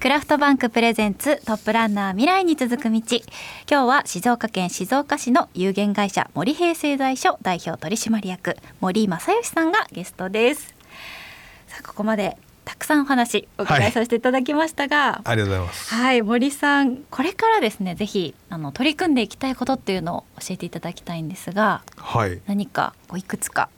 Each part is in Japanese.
クラフトバンクプレゼンツトップランナー未来に続く道。今日は静岡県静岡市の有限会社森平製材所代表取締役森正義さんがゲストです。さあここまでたくさんお話お伺いさせていただきましたが、はい、ありがとうございます。はい森さんこれからですねぜひあの取り組んでいきたいことっていうのを教えていただきたいんですが、はい、何かこういくつか。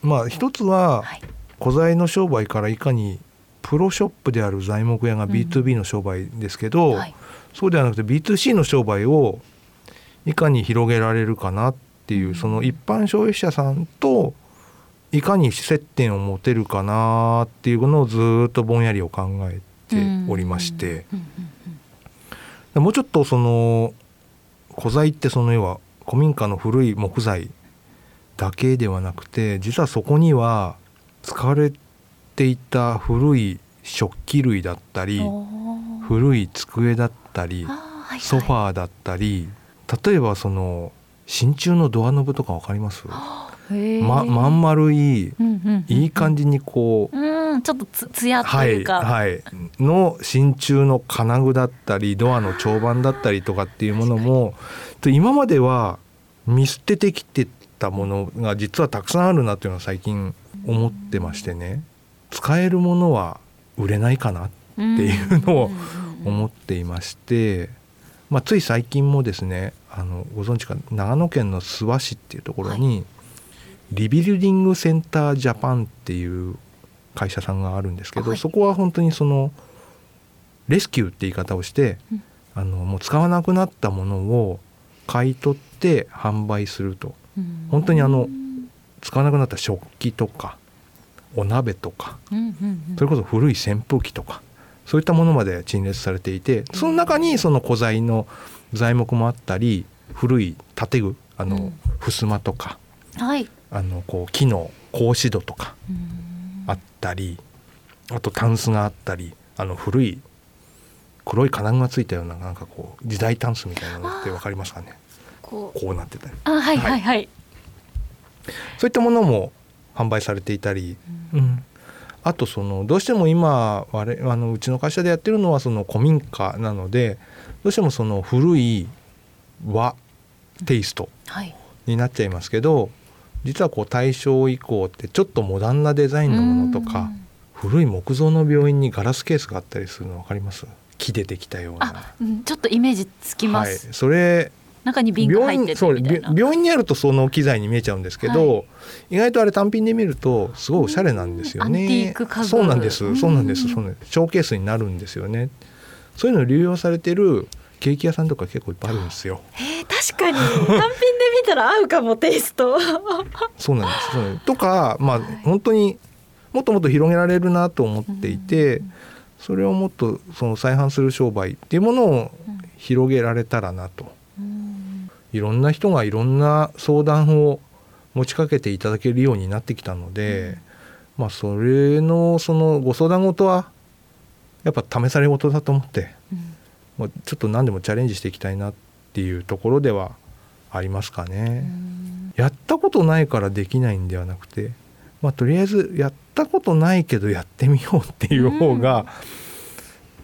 まあ一つは、はい、古材の商売からいかにプロショップである材木屋が B2B の商売ですけど、うんはい、そうではなくて B2C の商売をいかに広げられるかなっていう、うん、その一般消費者さんといかに接点を持てるかなっていうのをずっとぼんやりを考えておりまして、うん、もうちょっとその古材ってその要は古民家の古い木材だけではなくて実はそこには使われていた古い食器類だったり古い机だったり、はいはい、ソファーだったり例えばその真鍮のドアノブとか分かります？ままん丸い、いい感じにこう、うん、ちょっとつつやというか、はい、はい、の真鍮の金具だったりドアの長板だったりとかっていうものも今までは見捨ててきてたものが実はたくさんあるなっていうのは最近思ってましてね。使えるものは売れないかなっていうのを思っていまして、まあ、つい最近もですねあのご存知か長野県の諏訪市っていうところに、はい、リビルディングセンタージャパンっていう会社さんがあるんですけど、はい、そこは本当にそのレスキューって言い方をして、うん、あのもう使わなくなったものを買い取って販売すると、うん、本当にあの使わなくなった食器とかお鍋とか、それこそ古い扇風機とかそういったものまで陳列されていてその中にその古材の材木もあったり古い建具あの、襖とか、はい、あのこう木の格子戸とかあったりあとタンスがあったりあの古い黒い金具がついたようななんかこう時代タンスみたいなのって分かりますかね？こうなってたり。あはいはいはい、はい、そういったものも販売されていたり、うん、あとそのどうしても今我あのうちの会社でやってるのはその古民家なのでどうしてもその古い和テイストになっちゃいますけど、実はこう大正以降ってちょっとモダンなデザインのものとか、古い木造の病院にガラスケースがあったりするの分かります？木でできたような、うん、ちょっとイメージつきます、はい、それ中に瓶が入ってるみたいな。病院にあるとその機材に見えちゃうんですけど、はい、意外とあれ単品で見るとすごいおしゃれなんですよね。そうなんですそうなんです。そうなんです。ショーケースになるんですよね。そういうの流用されてるケーキ屋さんとか結構いっぱいあるんですよ。えー、確かに。単品で見たら合うかもテイスト。そうなんです。そうなんです。とかまあ、はい、本当にもっともっと広げられるなと思っていて、それをもっとその再販する商売っていうものを広げられたらなと。いろんな人がいろんな相談を持ちかけていただけるようになってきたので、うん、まあそれのそのご相談事はやっぱ試され事だと思って、うん、ちょっと何でもチャレンジしていきたいなっていうところではありますかね。うん、やったことないからできないんではなくて、まあ、とりあえずやったことないけどやってみようっていう方が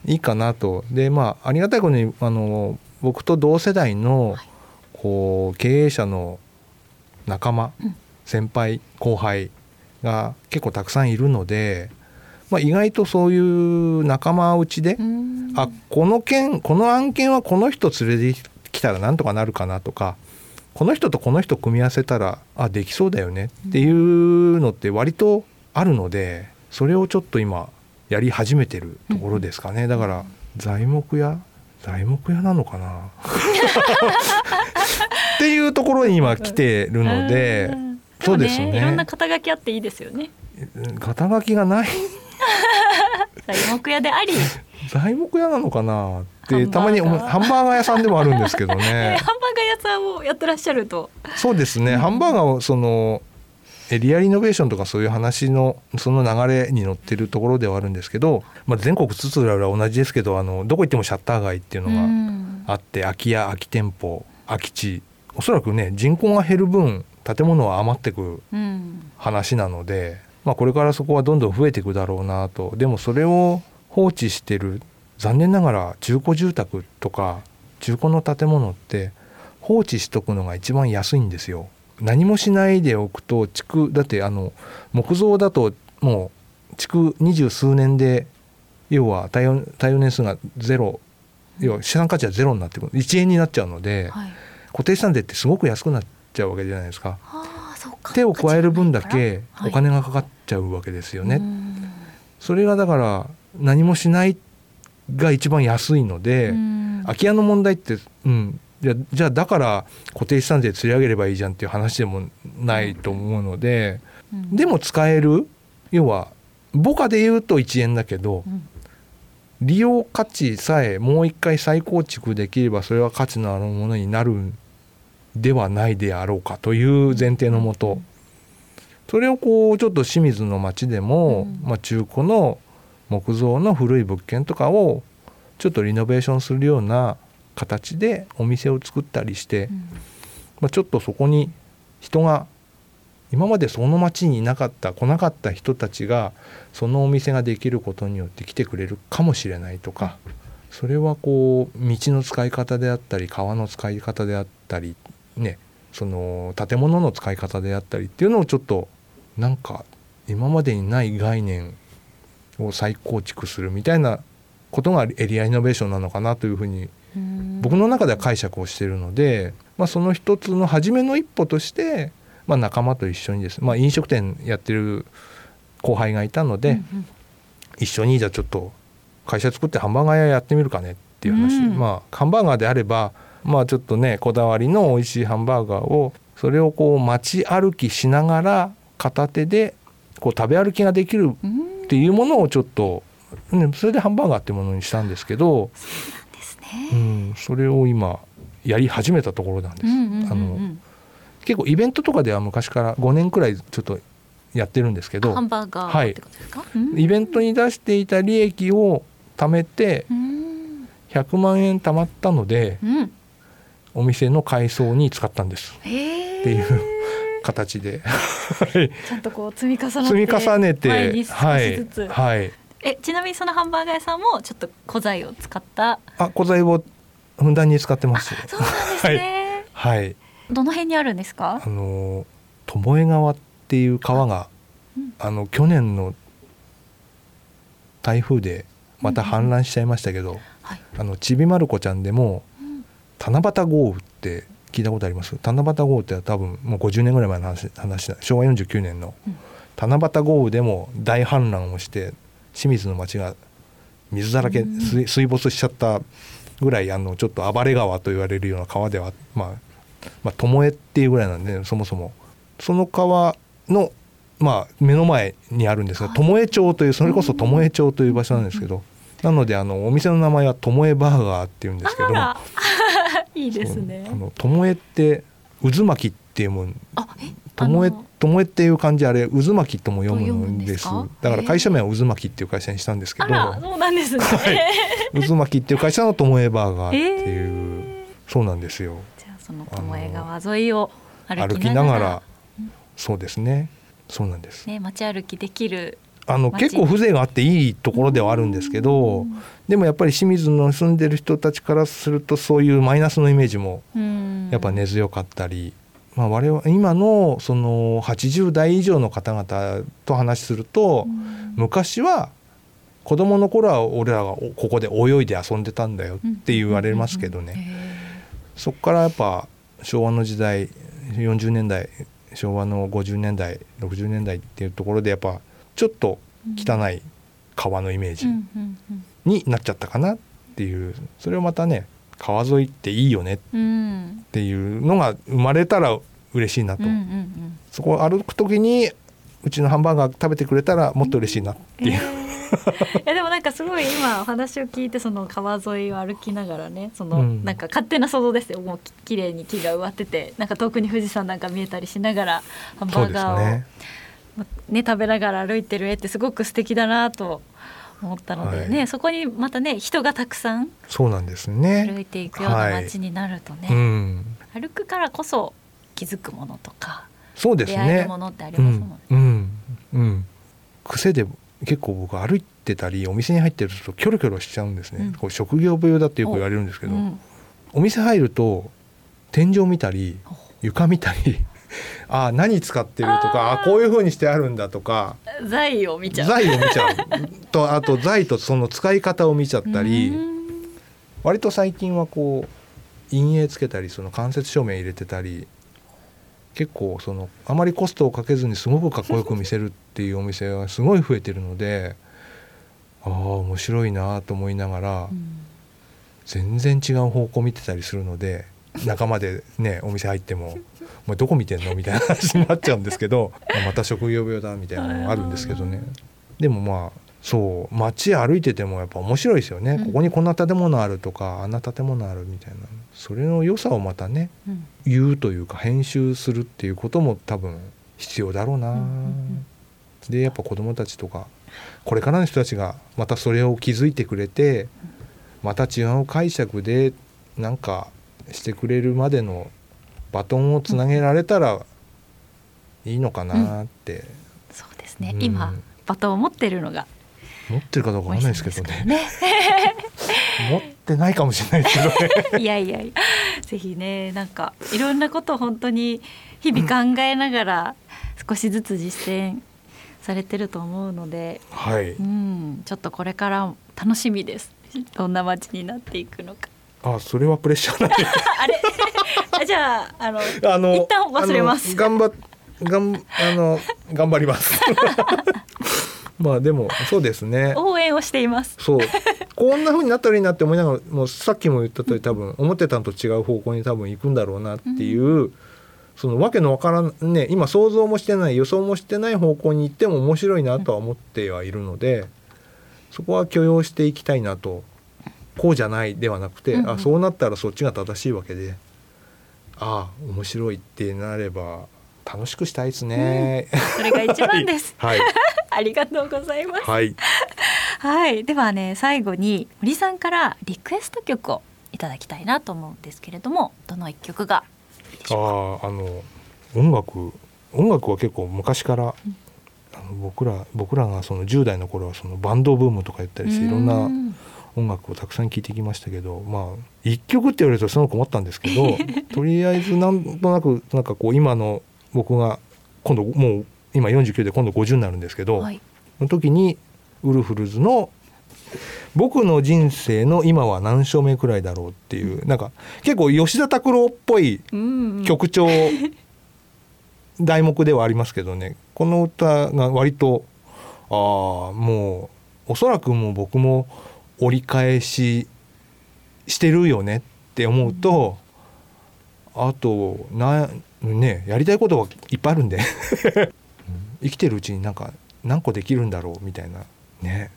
いいかなと。でまあありがたいことにあの僕と同世代の、はいこう経営者の仲間、うん、先輩後輩が結構たくさんいるので、まあ、意外とそういう仲間内であこの件この案件はこの人連れてきたらなんとかなるかなとかこの人とこの人組み合わせたらあできそうだよねっていうのって割とあるのでそれをちょっと今やり始めてるところですかね、だから材木屋材木屋なのかな っていうところに今来てるので、そうですね。いろんな肩書きあっていいですよね。肩書きがない 材木屋であり。材木屋なのかなってたまにハンバーガー屋さんでもあるんですけどね。ハンバーガー屋さんをやってらっしゃると。そうですね。ハンバーガーをそのエリアリノベーションとかそういう話のその流れに乗ってるところではあるんですけど、まあ、全国津々浦々同じですけどあのどこ行ってもシャッター街っていうのがあって、空き家空き店舗空き地おそらくね人口が減る分建物は余ってく話なので、まあ、これからそこはどんどん増えていくだろうなと。でもそれを放置してる残念ながら中古住宅とか中古の建物って放置しとくのが一番安いんですよ。何もしないでおくと築だってあの木造だともう築二十数年で要は耐用年数がゼロ。要は資産価値はゼロになってくる。1円になっちゃうので、はい、固定資産税ってすごく安くなっちゃうわけじゃないですか。手を加える分だけはい。お金がかかっちゃうわけですよね。うん。それがだから何もしないが一番安いので、うん。空き家の問題って、うん、じゃあじゃあだから固定資産税釣り上げればいいじゃんっていう話でもないと思うので、うん。でも使える。要は母価で言うと1円だけどうん。利用価値さえもう一回再構築できればそれは価値のあるものになるんではないであろうかという前提のもと、それをこうちょっと清水の町でも、うん。まあ、中古の木造の古い物件とかをちょっとリノベーションするような形でお店を作ったりして、うん。まあ、ちょっとそこに人が今までその町にいなかった来なかった人たちがそのお店ができることによって来てくれるかもしれないとかそれはこう道の使い方であったり川の使い方であったりねその建物の使い方であったりっていうのをちょっとなんか今までにない概念を再構築するみたいなことがエリアイノベーションなのかなというふうにうん僕の中では解釈をしているので、まあ、その一つの初めの一歩として、まあ、仲間と一緒にですね、まあ、飲食店やってる後輩がいたので、うんうん。一緒にじゃあちょっと会社作ってハンバーガー屋やってみるかねっていう話、うん。まあハンバーガーであればまあちょっとねこだわりの美味しいハンバーガーをそれをこう街歩きしながら片手でこう食べ歩きができるうんっていうものをちょっと、ね、それでハンバーガーっていうものにしたんですけど、うね。ん、それを今やり始めたところなんです。結構イベントとかでは昔から5年くらいちょっとやってるんですけどハンバーガーはいってことですか？うんイベントに出していた利益を貯めてうん100万円貯まったのでうんお店の改装に使ったんです。っていう形で。はい。ちゃんとこう積み重ねて積み重ねて少はい。しずつ、はい。えちなみにそのハンバーガー屋さんもちょっと古材を使った？あ古材をふんだんに使ってます。そうなんですね、はい。どの辺にあるんですか？あの巴川っていう川がうん。あの去年の台風でまた氾濫しちゃいましたけど、はい、あのちびまる子ちゃんでもうん七夕豪雨って聞いたことあります？七夕豪雨って多分もう50年ぐらい前の話話だ。昭和49年の、うん。七夕豪雨でも大氾濫をして清水の町が水だらけ、うん。水水没しちゃったぐらいあのちょっと暴れ川と言われるような川ではまあまあ巴っていうぐらいなんでそもそも。その川のまあ目の前にあるんですがはい巴町というそれこそ巴町という場所なんですけど、なのであのお店の名前は巴バーガーっていうんですけど いいですね。そうあの巴って渦巻きっていうもんあえ巴あの巴っていう漢字あれ渦巻きとも読むんんでですだから会社名は渦巻きっていう会社にしたんですけあどらそうなんですね、渦巻きっていう会社の巴バーガーっていう、えそうなんですよ。じゃあその巴川沿いを歩歩ききながら。ながらそうですね。そうなんです、ね街歩きできるあの街。結構風情があっていいところではあるんですけどでもやっぱり清水の住んでる人たちからするとそういうマイナスのイメージもうん。やっぱ根強かったり、まあ、我々今のその80代以上の方々と話しすると、うん。昔は子供の頃は俺らがここで泳いで遊んでたんだよって言われますけどね、へそこからやっぱ昭和の時代40年代昭和の50年代60年代っていうところでやっぱちょっと汚い川のイメージになっちゃったかなっていう。それをまたね川沿いっていいよねっうんていうのが生まれたら嬉しいなと、うんうんうんそこを歩く時にうちのハンバーガー食べてくれたらもっと嬉しいなっていう、えー。いやでもなんかすごい今お話を聞いてその川沿いを歩きながらねそのうん。なんか勝手な想像ですよ。もうき綺麗に木が植わっててなんか遠くに富士山なんか見えたりしながらハンバーガーをねね食べながら歩いてる絵ってすごく素敵だなと思ったのでね、はい。そこにまたね人がたくさんそうなんです歩ねいていくような街になるとね、うん。歩くからこそ気づくものとかそうです出会えねるものってありますもんね。うん。うん。うん、癖で結構僕歩いてたりお店に入ってるとキョロキョロしちゃうんですね、うん。これ職業病だってよく言われるんですけど、うん。お店入ると天井見たり床見たり ああ何使ってるとかあこういう風にしてあるんだとか。財を見ちゃう。材を見ちゃう。と あと材とその使い方を見ちゃったりうん。割と最近はこう陰影つけたりその間接照明入れてたり結構そのあまりコストをかけずにすごくかっこよく見せるっていうお店がすごい増えてるのでああ面白いなと思いながらうん。全然違う方向見てたりするので仲間でねお店入っても「お前どこ見てんの?」みたいな話になっちゃうんですけど また職業病だみたいなのがあるんですけどね。でもまあそう街歩いててもやっぱ面白いですよね、うん。ここにこんな建物あるとかあんな建物あるみたいな。それの良さをまたねうん。言うというか編集するっていうことも多分必要だろうな、うんうんうん。でやっぱ子どもたちとかこれからの人たちがまたそれを気づいてくれてまた違う解釈でなんかしてくれるまでのバトンをつなげられたらいいのかなって、そうですね、うん。今バトンを持ってるのが持ってるかどうかわかんないですけどね。ね。持ってないかもしれないですけどね。いやいやいや。ぜひねなんかいろんなことを本当に日々考えながら少しずつ実践されてると思うので、はい。うん、ちょっとこれから楽しみです。どんな街になっていくのかあそれはプレッシャーなんであれ？あ じゃああのあの一旦忘れます。頑張っがんあの頑張ります。まあでもそうですね。応援をしています。そう。こんな風になったらいいなって思いながらもうさっきも言った通り多分思ってたのと違う方向に多分行くんだろうなっていう、そのわけのわからんね今想像もしてない予想もしてない方向に行っても面白いなとは思ってはいるので、そこは許容していきたいなとこうじゃないではなくて、うんうん。あそうなったらそっちが正しいわけでああ面白いってなれば楽しくしたいですね。それが一番です。はい。ありがとうございます。はい。はい、ではね最後に森さんからリクエスト曲をいただきたいなと思うんですけれどもどの一曲があああの音楽音楽は結構昔から、あの僕ら僕らがその10代の頃はそのバンドブームとか言ったりしていろんうな音楽をたくさん聴いてきましたけどまあ一曲って言われるとすごく思ったんですけど とりあえずなんとなくなんかこう今の僕が今度もう今49で今度50になるんですけど、はい。その時にウルフルズの「僕の人生の今は何章目くらいだろう」っていうなんか結構吉田拓郎っぽいうんうん。曲調題目ではありますけどね。この歌が割とああもうおそらくもう僕も折り返ししてるよねって思うと、あとなねやりたいことはいっぱいあるんで。うん。生きてるうちになんか何個できるんだろうみたいな。ね。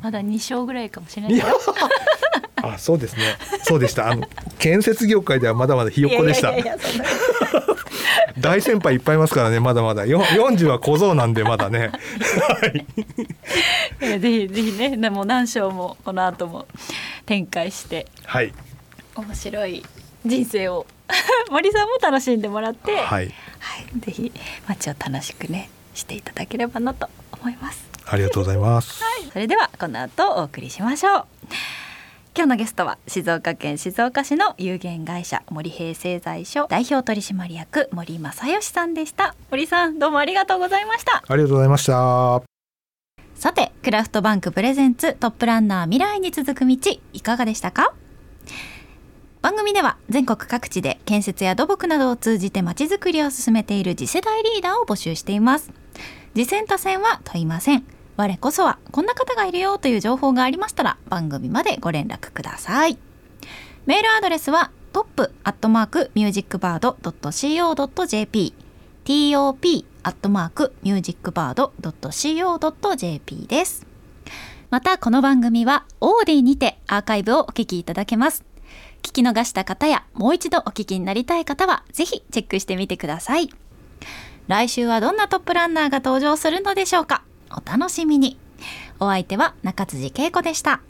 まだ2章ぐらいかもしれないあそうですね。そうでした。あの建設業界ではまだまだひよっこでした。大先輩いっぱいいますからねまだまだ。よ40は小僧なんでまだね。い。やぜひぜひねでも何章もこの後も展開して。はい。面白い人生を。森さんも楽しんでもらって、はい。はい。ぜひ街を楽しくねしていただければなと思います。ありがとうございます、それではこの後お送りしましょう今日のゲストは静岡県静岡市の有限会社森平製材所代表取締役森正義さんでした。森さんどうもありがとうございました。ありがとうございました。さてクラフトバンクプレゼンツトップランナー未来に続く道いかがでしたか？番組では全国各地で建設や土木などを通じてまちづくりを進めている次世代リーダーを募集しています。次戦多戦は問いません我こそはこんな方がいるよという情報がありましたら番組までご連絡ください。メールアドレスはトップアットマークミュージックバード .co.jp top アットマークミュージックバード .co.jp です。またこの番組はオーディにてアーカイブをお聞きいただけます。聞き逃した方やもう一度お聞きになりたい方はぜひチェックしてみてください。来週はどんなトップランナーが登場するのでしょうか？お楽しみに。お相手は中辻恵子でした。